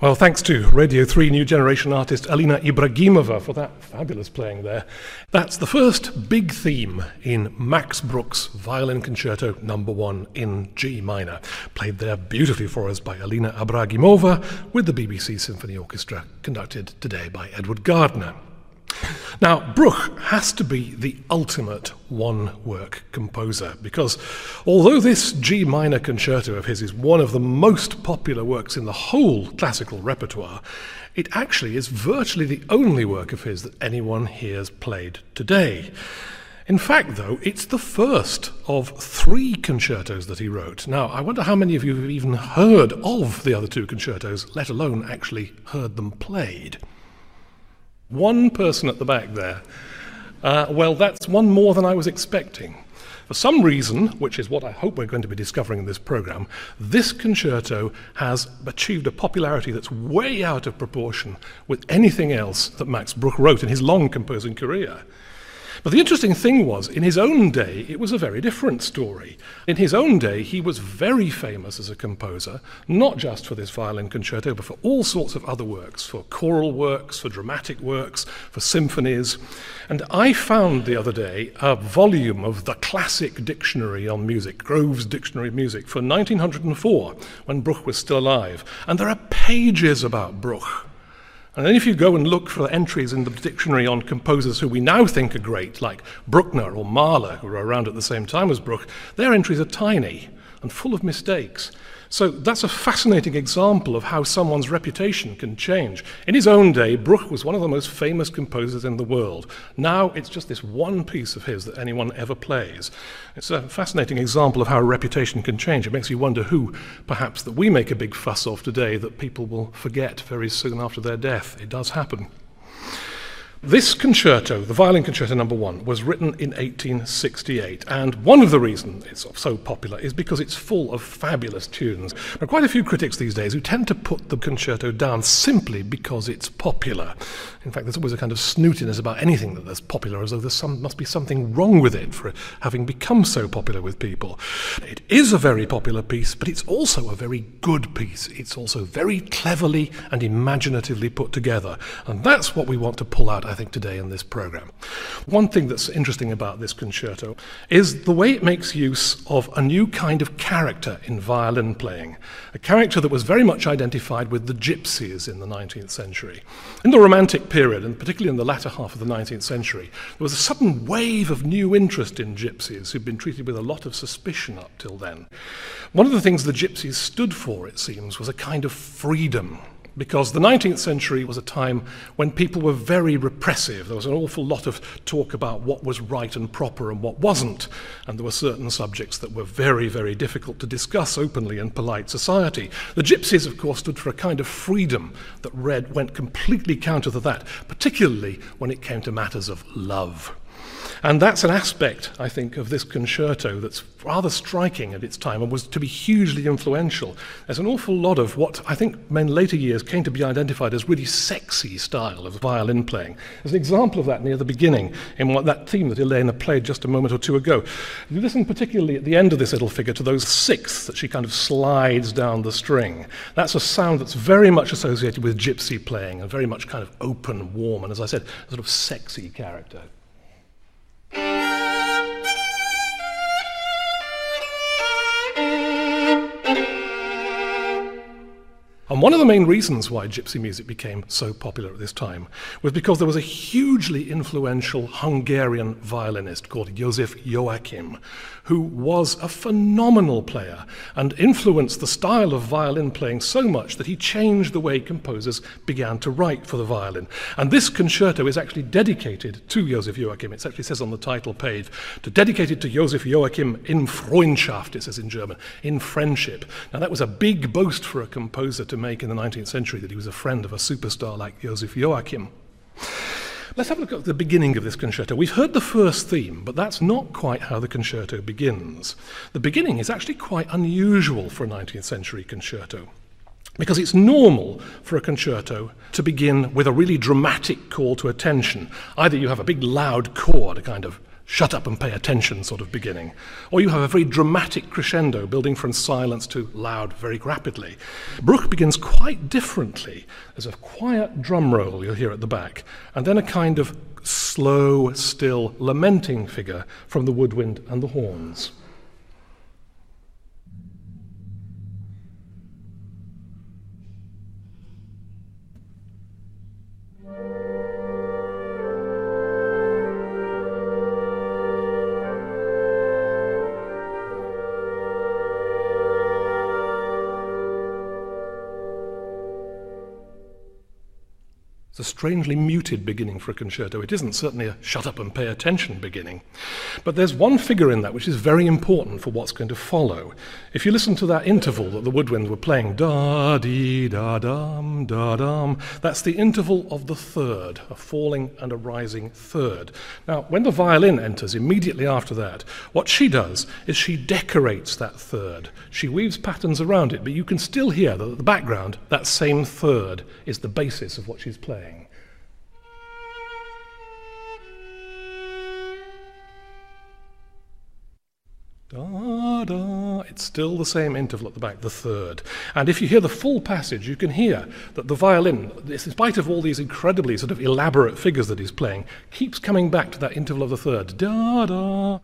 Well, thanks to Radio 3 new generation artist Alina Ibragimova for that fabulous playing there. That's the first big theme in Max Bruch's Violin Concerto Number 1 in G minor, played there beautifully for us by Alina Ibragimova with the BBC Symphony Orchestra, conducted today by Edward Gardner. Now, Bruch has to be the ultimate one work composer because although this G minor concerto of his is one of the most popular works in the whole classical repertoire, it actually is virtually the only work of his that anyone hears played today. In fact, though, it's the first of three concertos that he wrote. Now, I wonder how many of you have even heard of the other two concertos, let alone actually heard them played. One person at the back there. Uh, well, that's one more than I was expecting. For some reason, which is what I hope we're going to be discovering in this program, this concerto has achieved a popularity that's way out of proportion with anything else that Max Bruch wrote in his long composing career. But the interesting thing was, in his own day, it was a very different story. In his own day, he was very famous as a composer, not just for this violin concerto, but for all sorts of other works, for choral works, for dramatic works, for symphonies. And I found the other day a volume of the classic dictionary on music, Grove's Dictionary of Music, for 1904, when Bruch was still alive. And there are pages about Bruch. And then if you go and look for entries in the dictionary on composers who we now think are great, like Bruckner or Mahler, who were around at the same time as Bruch, their entries are tiny and full of mistakes. So that's a fascinating example of how someone's reputation can change. In his own day, Bruch was one of the most famous composers in the world. Now it's just this one piece of his that anyone ever plays. It's a fascinating example of how a reputation can change. It makes you wonder who, perhaps, that we make a big fuss of today that people will forget very soon after their death. It does happen. This concerto, the violin concerto number one, was written in 1868, and one of the reasons it's so popular is because it's full of fabulous tunes. There are quite a few critics these days who tend to put the concerto down simply because it's popular. In fact, there's always a kind of snootiness about anything that is popular, as though there must be something wrong with it for having become so popular with people. It is a very popular piece, but it's also a very good piece. It's also very cleverly and imaginatively put together, and that's what we want to pull out I think, today in this program. One thing that's interesting about this concerto is the way it makes use of a new kind of character in violin playing, a character that was very much identified with the gypsies in the 19th century. In the Romantic period, and particularly in the latter half of the 19th century, there was a sudden wave of new interest in gypsies who'd been treated with a lot of suspicion up till then. One of the things the gypsies stood for, it seems, was a kind of freedom because the 19th century was a time when people were very repressive. There was an awful lot of talk about what was right and proper and what wasn't, and there were certain subjects that were very, very difficult to discuss openly in polite society. The gypsies, of course, stood for a kind of freedom that read, went completely counter to that, particularly when it came to matters of love. And that's an aspect, I think, of this concerto that's rather striking at its time and was to be hugely influential. There's an awful lot of what I think in later years came to be identified as really sexy style of violin playing. There's an example of that near the beginning in what, that theme that Elena played just a moment or two ago. You listen particularly at the end of this little figure to those sixths that she kind of slides down the string. That's a sound that's very much associated with gypsy playing and very much kind of open, warm, and as I said, sort of sexy character. Thank you. And one of the main reasons why gypsy music became so popular at this time was because there was a hugely influential Hungarian violinist called Joseph Joachim, who was a phenomenal player and influenced the style of violin playing so much that he changed the way composers began to write for the violin. And this concerto is actually dedicated to Joseph Joachim. It actually says on the title page, to dedicated to Joseph Joachim in Freundschaft, it says in German, in friendship. Now that was a big boast for a composer to make in the 19th century that he was a friend of a superstar like Joseph Joachim. Let's have a look at the beginning of this concerto. We've heard the first theme, but that's not quite how the concerto begins. The beginning is actually quite unusual for a 19th century concerto. Because it's normal for a concerto to begin with a really dramatic call to attention. Either you have a big loud chord, a kind of shut up and pay attention sort of beginning. Or you have a very dramatic crescendo building from silence to loud very rapidly. Bruch begins quite differently. There's a quiet drum roll you'll hear at the back, and then a kind of slow, still, lamenting figure from the woodwind and the horns. Strangely muted beginning for a concerto. It isn't certainly a shut up and pay attention beginning. But there's one figure in that which is very important for what's going to follow. If you listen to that interval that the woodwinds were playing, da dee da dum da dum, that's the interval of the third, a falling and a rising third. Now, when the violin enters immediately after that, what she does is she decorates that third. She weaves patterns around it, but you can still hear that at the background, that same third is the basis of what she's playing. Da, da. It's still the same interval at the back, the third. And if you hear the full passage, you can hear that the violin, in spite of all these incredibly sort of elaborate figures that he's playing, keeps coming back to that interval of the third. Da, da.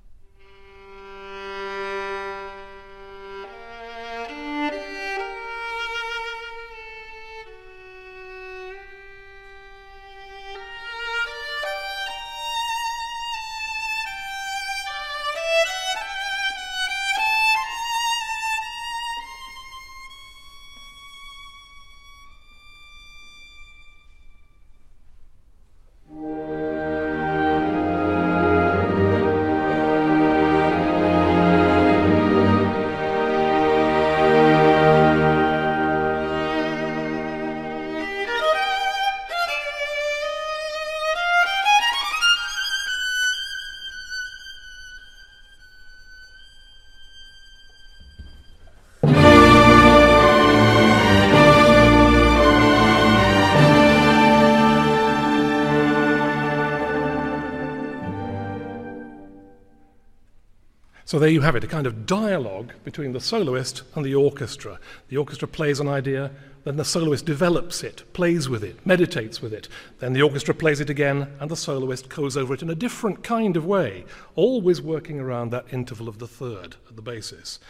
So there you have it, a kind of dialogue between the soloist and the orchestra. The orchestra plays an idea, then the soloist develops it, plays with it, meditates with it. Then the orchestra plays it again, and the soloist goes over it in a different kind of way, always working around that interval of the third at the basis.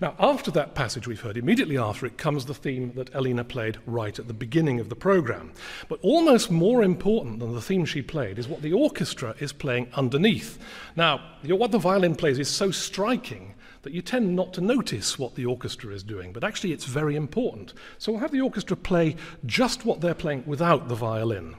Now, after that passage we've heard, immediately after it comes the theme that Elena played right at the beginning of the program. But almost more important than the theme she played is what the orchestra is playing underneath. Now, what the violin plays is so striking that you tend not to notice what the orchestra is doing, but actually it's very important. So we'll have the orchestra play just what they're playing without the violin.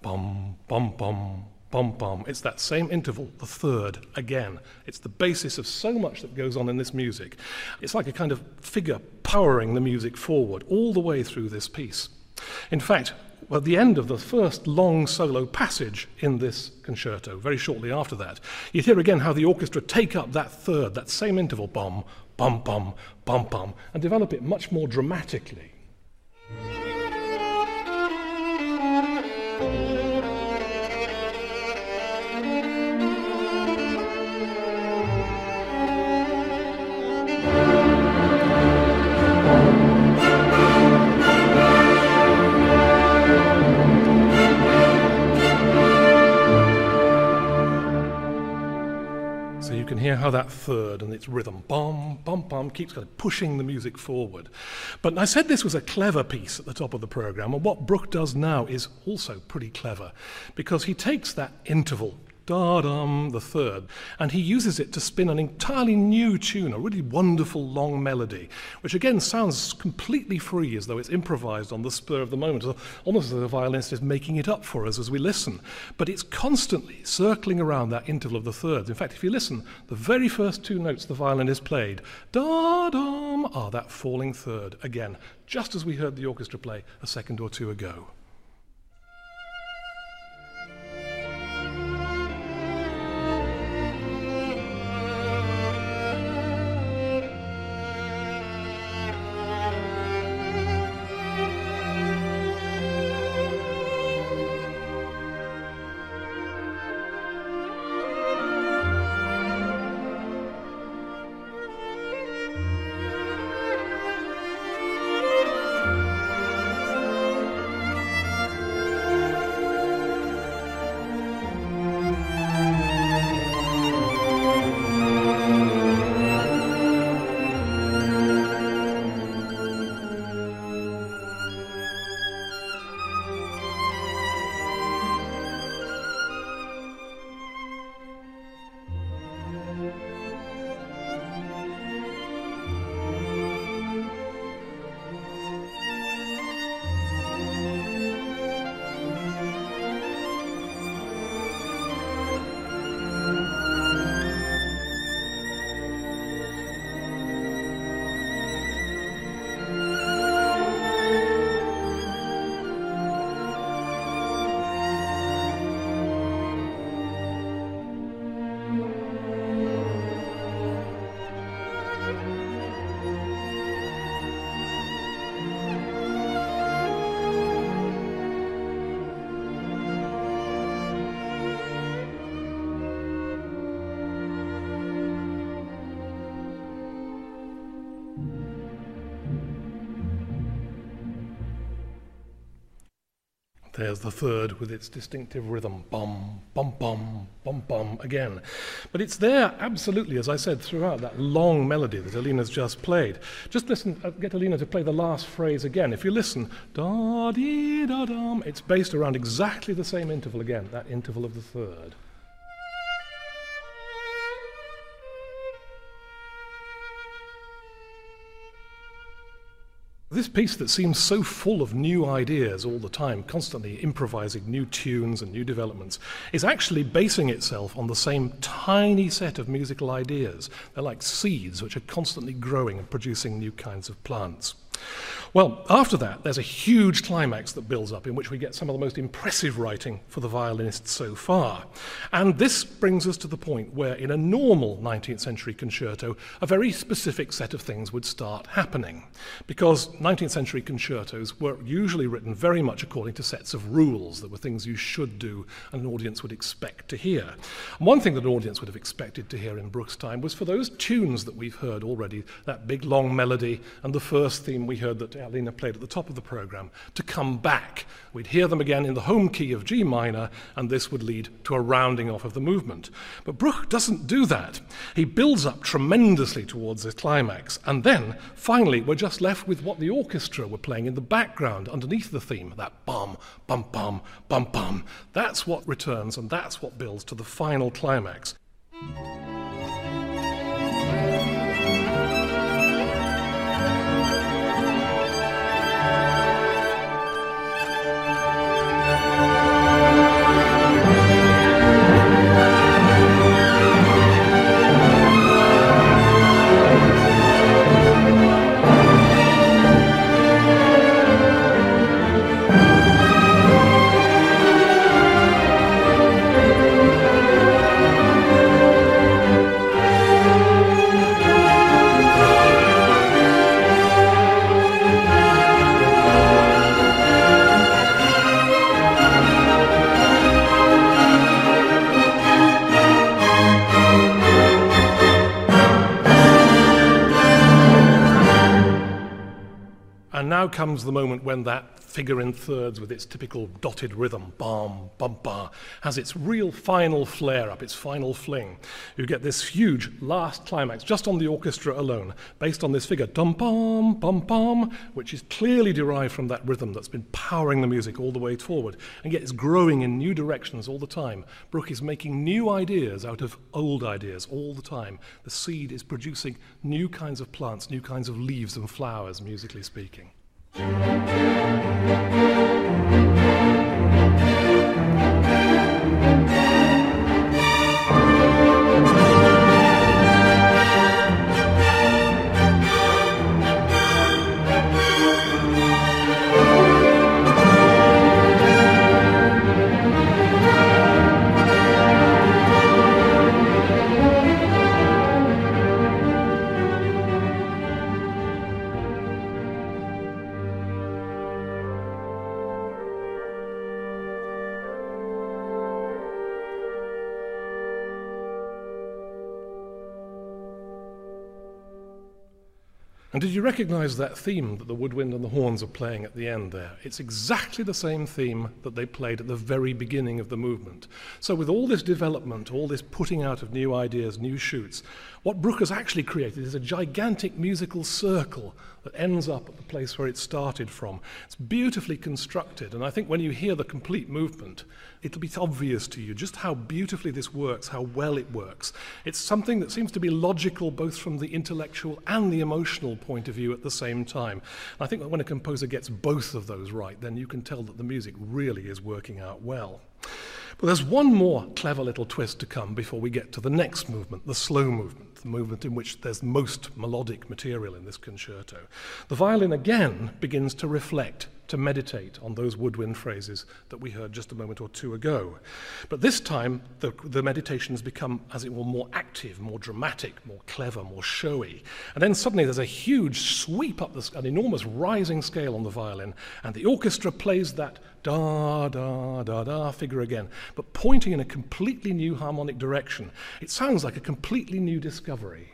Bum, bum, bum, bum, bum. It's that same interval, the third, again. It's the basis of so much that goes on in this music. It's like a kind of figure powering the music forward all the way through this piece. In fact, at the end of the first long solo passage in this concerto, very shortly after that, you hear again how the orchestra take up that third, that same interval, bum, bum, bum, bum, bum, and develop it much more dramatically. How that third and its rhythm, bum, bum, bum, keeps kind of pushing the music forward. But I said this was a clever piece at the top of the program, and what Bruch does now is also pretty clever, because he takes that interval da-dum, the third, and he uses it to spin an entirely new tune, a really wonderful long melody, which again sounds completely free as though it's improvised on the spur of the moment, almost as though the violinist is making it up for us as we listen. But it's constantly circling around that interval of the thirds. In fact, if you listen, the very first two notes the violin is played, da-dum, are that falling third, again, just as we heard the orchestra play a second or two ago. There's the third with its distinctive rhythm, bum, bum, bum, bum, bum, again. But it's there absolutely, as I said, throughout that long melody that Alina's just played. Just listen, uh, get Alina to play the last phrase again. If you listen, da dee da dum, it's based around exactly the same interval again, that interval of the third. This piece that seems so full of new ideas all the time, constantly improvising new tunes and new developments, is actually basing itself on the same tiny set of musical ideas. They're like seeds which are constantly growing and producing new kinds of plants. Well, after that, there's a huge climax that builds up in which we get some of the most impressive writing for the violinist so far. And this brings us to the point where, in a normal 19th century concerto, a very specific set of things would start happening. Because 19th century concertos were usually written very much according to sets of rules. There were things you should do and an audience would expect to hear. And one thing that an audience would have expected to hear in Bruch's time was for those tunes that we've heard already, that big long melody and the first theme we heard that Alina played at the top of the program to come back. We'd hear them again in the home key of G minor, and this would lead to a rounding off of the movement. But Bruch doesn't do that. He builds up tremendously towards the climax, and then finally we're just left with what the orchestra were playing in the background underneath the theme that bum, bum, bum, bum, bum. That's what returns, and that's what builds to the final climax. Comes the moment when that figure in thirds with its typical dotted rhythm, bam, bum, ba, has its real final flare up, its final fling. You get this huge last climax just on the orchestra alone, based on this figure, dum bum, bum bum, which is clearly derived from that rhythm that's been powering the music all the way forward, and yet it's growing in new directions all the time. Bruch is making new ideas out of old ideas all the time. The seed is producing new kinds of plants, new kinds of leaves and flowers, musically speaking. And recognize that theme that the woodwind and the horns are playing at the end there? It's exactly the same theme that they played at the very beginning of the movement. So, with all this development, all this putting out of new ideas, new shoots, what Bruch has actually created is a gigantic musical circle that ends up at the place where it started from. It's beautifully constructed, and I think when you hear the complete movement, it'll be obvious to you just how beautifully this works, how well it works. It's something that seems to be logical both from the intellectual and the emotional point of view at the same time. And I think that when a composer gets both of those right, then you can tell that the music really is working out well. But there's one more clever little twist to come before we get to the next movement, the slow movement, the movement in which there's most melodic material in this concerto. The violin again begins to reflect to meditate on those woodwind phrases that we heard just a moment or two ago. But this time, the, the meditations become, as it were, more active, more dramatic, more clever, more showy. And then suddenly there's a huge sweep up, an enormous rising scale on the violin, and the orchestra plays that da, da, da, da figure again, but pointing in a completely new harmonic direction. It sounds like a completely new discovery.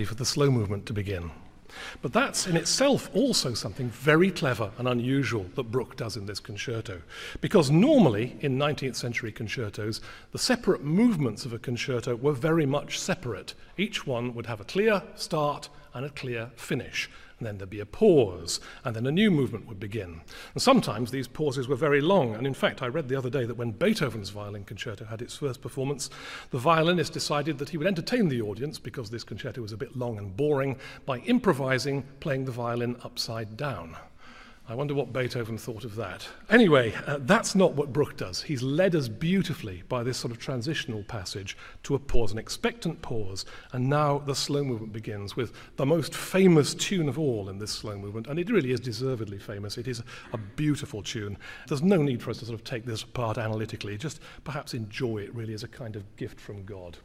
Ready for the slow movement to begin. But that's in itself also something very clever and unusual that Bruch does in this concerto. Because normally, in 19th century concertos, the separate movements of a concerto were very much separate. Each one would have a clear start and a clear finish and then there'd be a pause, and then a new movement would begin. And sometimes these pauses were very long, and in fact, I read the other day that when Beethoven's violin concerto had its first performance, the violinist decided that he would entertain the audience, because this concerto was a bit long and boring, by improvising playing the violin upside down. I wonder what Beethoven thought of that. Anyway, uh, that's not what Bruch does. He's led us beautifully by this sort of transitional passage to a pause, an expectant pause, and now the slow movement begins with the most famous tune of all in this slow movement, and it really is deservedly famous. It is a beautiful tune. There's no need for us to sort of take this apart analytically, just perhaps enjoy it really as a kind of gift from God.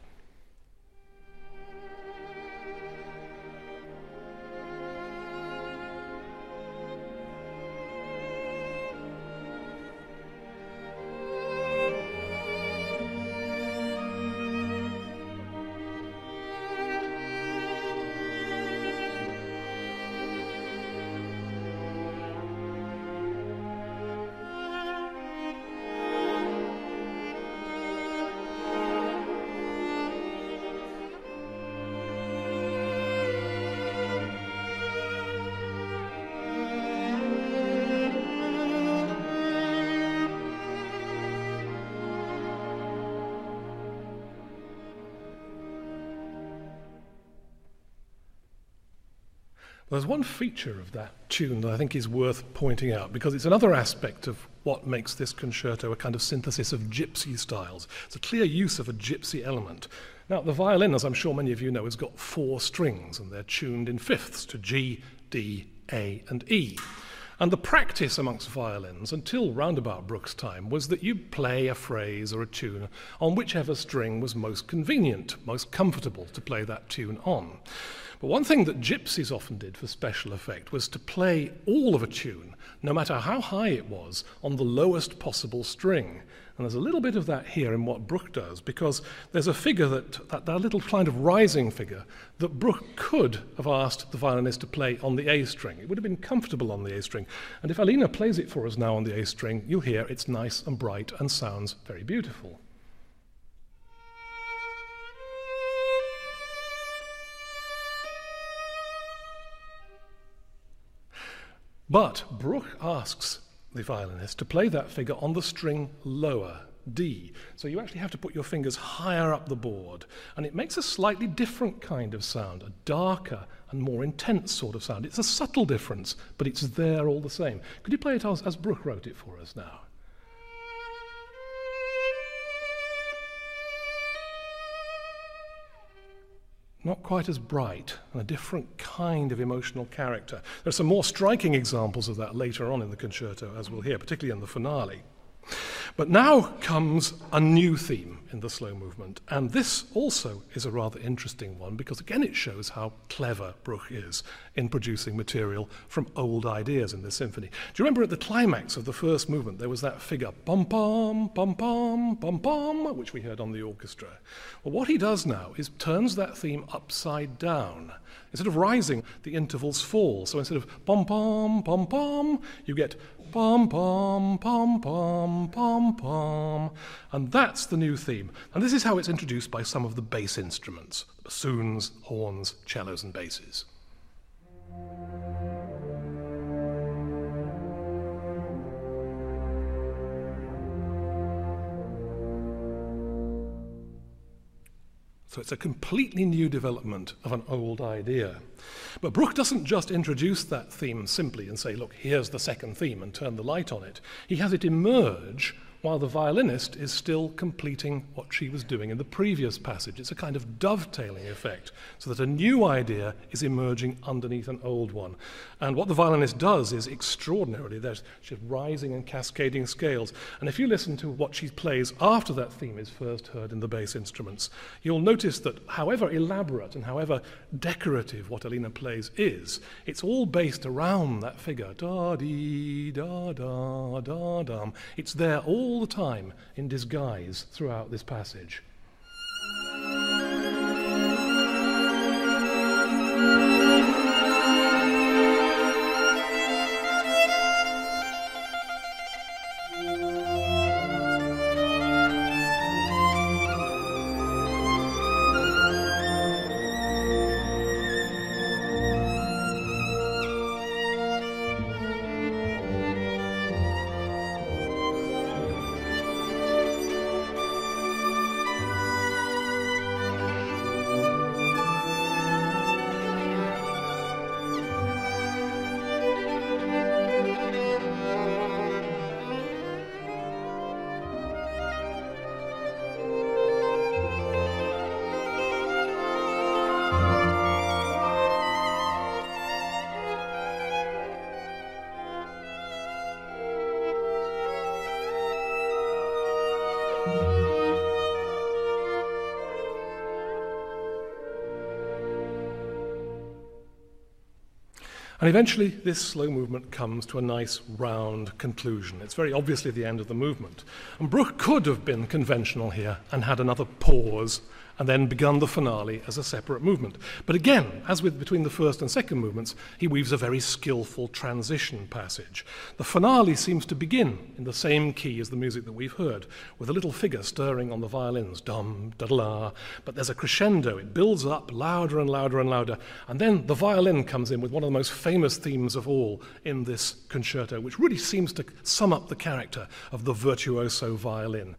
There's one feature of that tune that I think is worth pointing out because it's another aspect of what makes this concerto a kind of synthesis of gypsy styles. It's a clear use of a gypsy element. Now, the violin, as I'm sure many of you know, has got four strings and they're tuned in fifths to G, D, A, and E. And the practice amongst violins until roundabout Bruch's time was that you play a phrase or a tune on whichever string was most convenient, most comfortable to play that tune on. But one thing that gypsies often did for special effect was to play all of a tune, no matter how high it was, on the lowest possible string. And there's a little bit of that here in what Bruch does, because there's a figure that, that, that little kind of rising figure, that Bruch could have asked the violinist to play on the A string. It would have been comfortable on the A string. And if Alina plays it for us now on the A string, you'll hear it's nice and bright and sounds very beautiful. But Bruch asks the violinist to play that figure on the string lower, D. So you actually have to put your fingers higher up the board. And it makes a slightly different kind of sound, a darker and more intense sort of sound. It's a subtle difference, but it's there all the same. Could you play it as, as Bruch wrote it for us now? Not quite as bright and a different kind of emotional character. There are some more striking examples of that later on in the concerto, as we'll hear, particularly in the finale. But now comes a new theme in the slow movement, and this also is a rather interesting one because again it shows how clever Bruch is in producing material from old ideas in this symphony. Do you remember at the climax of the first movement there was that figure bum bum bum bum bum bum which we heard on the orchestra. Well what he does now is turns that theme upside down. Instead of rising, the intervals fall. So instead of bum bum bum bum, you get Pom, pom, pom, pom, pom, pom. And that's the new theme. And this is how it's introduced by some of the bass instruments bassoons, horns, cellos, and basses. So it's a completely new development of an old idea. But Brooke doesn't just introduce that theme simply and say, look, here's the second theme and turn the light on it. He has it emerge while the violinist is still completing what she was doing in the previous passage. It's a kind of dovetailing effect, so that a new idea is emerging underneath an old one. And what the violinist does is extraordinarily, there's she's rising and cascading scales. And if you listen to what she plays after that theme is first heard in the bass instruments, you'll notice that however elaborate and however decorative what Alina plays is, it's all based around that figure. Da dee da da da dum. It's there all all the time in disguise throughout this passage. And eventually, this slow movement comes to a nice round conclusion. It's very obviously the end of the movement. And Bruch could have been conventional here and had another pause and then begun the finale as a separate movement. But again, as with between the first and second movements, he weaves a very skillful transition passage. The finale seems to begin in the same key as the music that we've heard, with a little figure stirring on the violins, dum, da da but there's a crescendo. It builds up louder and louder and louder, and then the violin comes in with one of the most famous themes of all in this concerto, which really seems to sum up the character of the virtuoso violin.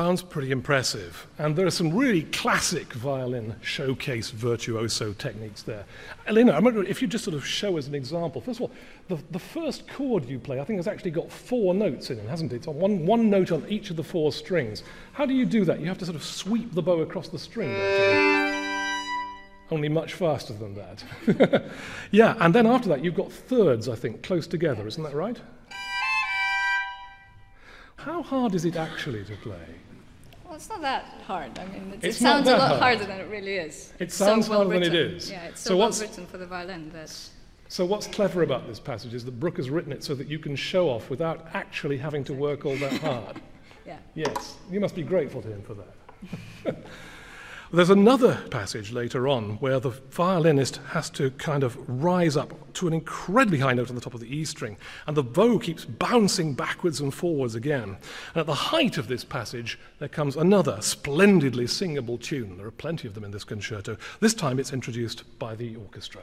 Sounds pretty impressive. And there are some really classic violin showcase virtuoso techniques there. Elena, I wonder if you just sort of show us an example. First of all, the, the first chord you play, I think, has actually got four notes in it, hasn't it? It's on one, one note on each of the four strings. How do you do that? You have to sort of sweep the bow across the string. Only much faster than that. yeah, and then after that, you've got thirds, I think, close together, isn't that right? How hard is it actually to play? Well, it's not that hard. I mean, it, it sounds a lot hard. harder than it really is. It sounds so well harder written. than it is. Yeah, it's so, so well written for the violin that. So what's clever about this passage is that Bruch has written it so that you can show off without actually having to work all that hard. yeah. Yes, you must be grateful to him for that. There's another passage later on where the violinist has to kind of rise up to an incredibly high note on the top of the E string, and the bow keeps bouncing backwards and forwards again. And at the height of this passage, there comes another splendidly singable tune. There are plenty of them in this concerto. This time it's introduced by the orchestra.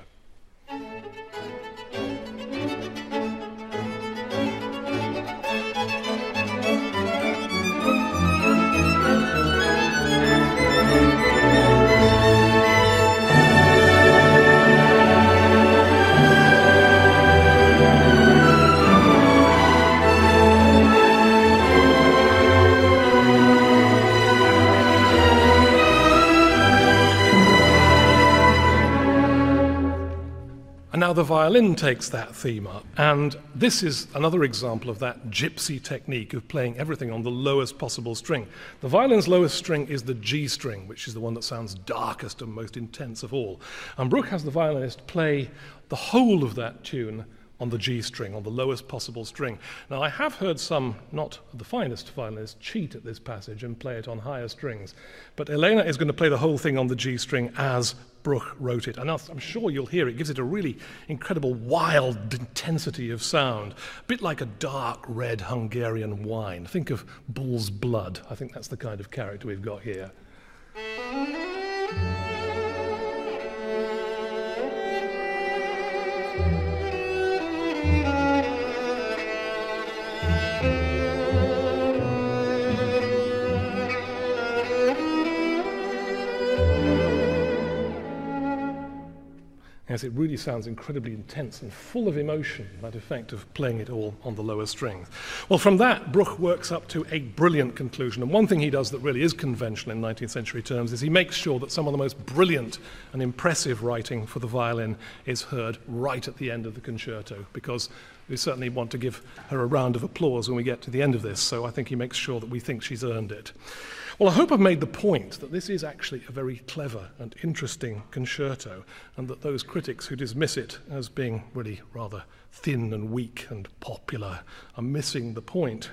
The violin takes that theme up. And this is another example of that gypsy technique of playing everything on the lowest possible string. The violin's lowest string is the G string, which is the one that sounds darkest and most intense of all. And Bruch has the violinist play the whole of that tune on the G string, on the lowest possible string. Now, I have heard some, not the finest violinists, cheat at this passage and play it on higher strings. But Elena is going to play the whole thing on the G string as Bruch wrote it. And I'm sure you'll hear it. it gives it a really incredible, wild intensity of sound, a bit like a dark red Hungarian wine. Think of bull's blood. I think that's the kind of character we've got here. Yes, it really sounds incredibly intense and full of emotion, that effect of playing it all on the lower strings. Well, from that, Bruch works up to a brilliant conclusion. And one thing he does that really is conventional in 19th century terms is he makes sure that some of the most brilliant and impressive writing for the violin is heard right at the end of the concerto, because we certainly want to give her a round of applause when we get to the end of this. So I think he makes sure that we think she's earned it. Well, I hope I've made the point that this is actually a very clever and interesting concerto, and that those critics who dismiss it as being really rather thin and weak and popular are missing the point.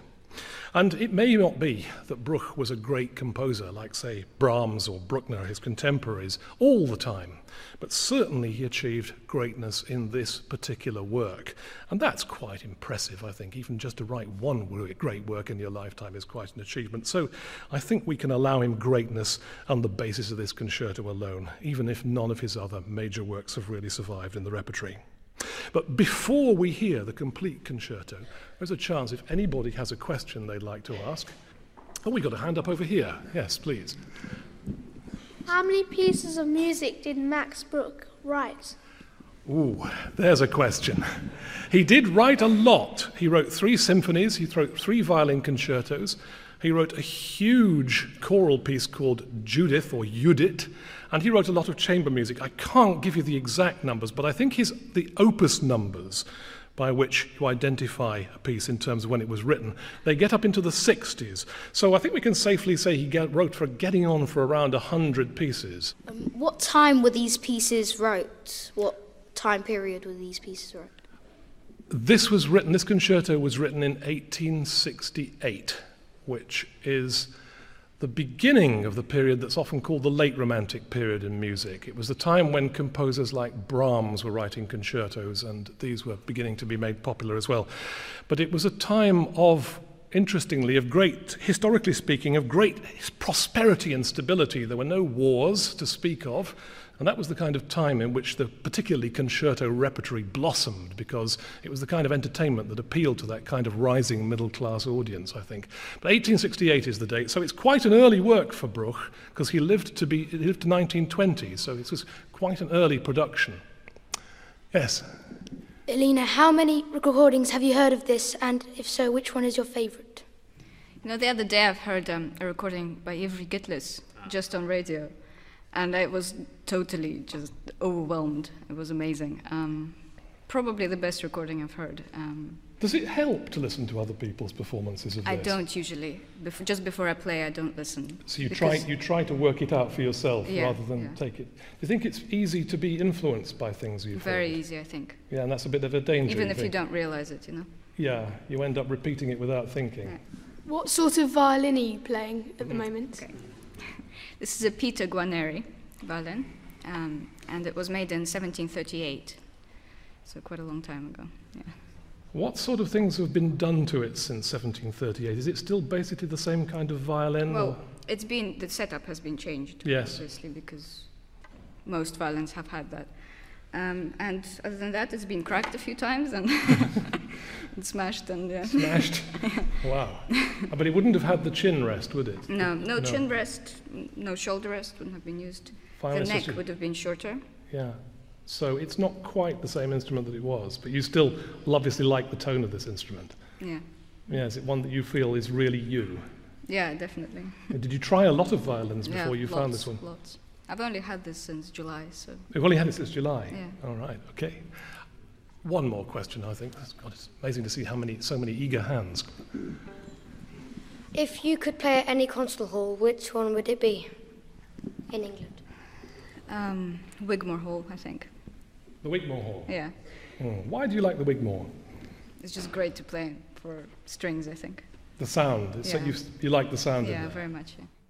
And it may not be that Bruch was a great composer, like, say, Brahms or Bruckner, his contemporaries, all the time, but certainly he achieved greatness in this particular work. And that's quite impressive, I think. Even just to write one great work in your lifetime is quite an achievement. So I think we can allow him greatness on the basis of this concerto alone, even if none of his other major works have really survived in the repertory. But before we hear the complete concerto, there's a chance if anybody has a question they'd like to ask. Oh, we got a hand up over here. Yes, please. How many pieces of music did Max Bruch write? Ooh, there's a question. He did write a lot. He wrote three symphonies, he wrote three violin concertos, he wrote a huge choral piece called Judith or Judith, and he wrote a lot of chamber music. I can't give you the exact numbers, but I think his the opus numbers by which you identify a piece in terms of when it was written, they get up into the 60s. So I think we can safely say he get, wrote for getting on for around 100 pieces. Um, what time were these pieces wrote? What time period were these pieces wrote? This was written, this concerto was written in 1868, which is the beginning of the period that's often called the late Romantic period in music. It was the time when composers like Brahms were writing concertos, and these were beginning to be made popular as well. But it was a time of interestingly, of great, historically speaking, of great prosperity and stability. There were no wars to speak of. And that was the kind of time in which the particularly concerto repertory blossomed because it was the kind of entertainment that appealed to that kind of rising middle class audience, I think. But 1868 is the date, so it's quite an early work for Bruch because he lived to be he lived to 1920, so it was quite an early production. Yes. Elena, how many recordings have you heard of this, and if so, which one is your favorite? You know, the other day I've heard um, a recording by Ivry Gitlis just on radio and I was totally just overwhelmed. It was amazing. Um, probably the best recording I've heard. Um, Does it help to listen to other people's performances of I this? don't usually. Bef- just before I play, I don't listen. So you try, you try to work it out for yourself yeah, rather than yeah. take it. Do you think it's easy to be influenced by things you've heard? Very heard? easy, I think. Yeah, and that's a bit of a danger. Even if you think? don't realize it, you know. Yeah, you end up repeating it without thinking. Yeah. What sort of violin are you playing at the moment? Okay. This is a Peter Guarneri violin, um, and it was made in 1738, so quite a long time ago. Yeah. What sort of things have been done to it since 1738? Is it still basically the same kind of violin? Well, or- it's been the setup has been changed, Yes. obviously, because most violins have had that. Um, and other than that, it's been cracked a few times and, and smashed and yeah. Smashed. wow. Uh, But it wouldn't have had the chin rest, would it? No, no, No. chin rest, no shoulder rest wouldn't have been used. Fine the neck would have been shorter. Yeah. So it's not quite the same instrument that it was, but you still obviously like the tone of this instrument. Yeah, Yeah, is it one that you feel is really you? yeah, definitely. Did you try a lot of violins yeah, before you lots, found this one? Lots. I've only had this since July, so You've only had it since July. Yeah. All right. Okay. One more question, I think. God, it's amazing to see how many, so many eager hands. If you could play at any concert hall, which one would it be in England? um, Wigmore Hall, I think. The Wigmore Hall. Yeah, Hmm. Why do you like the Wigmore? it's just great to play for strings, I think. The sound. It's Yeah. you, you like the sound Yeah, in there. very much. Yeah.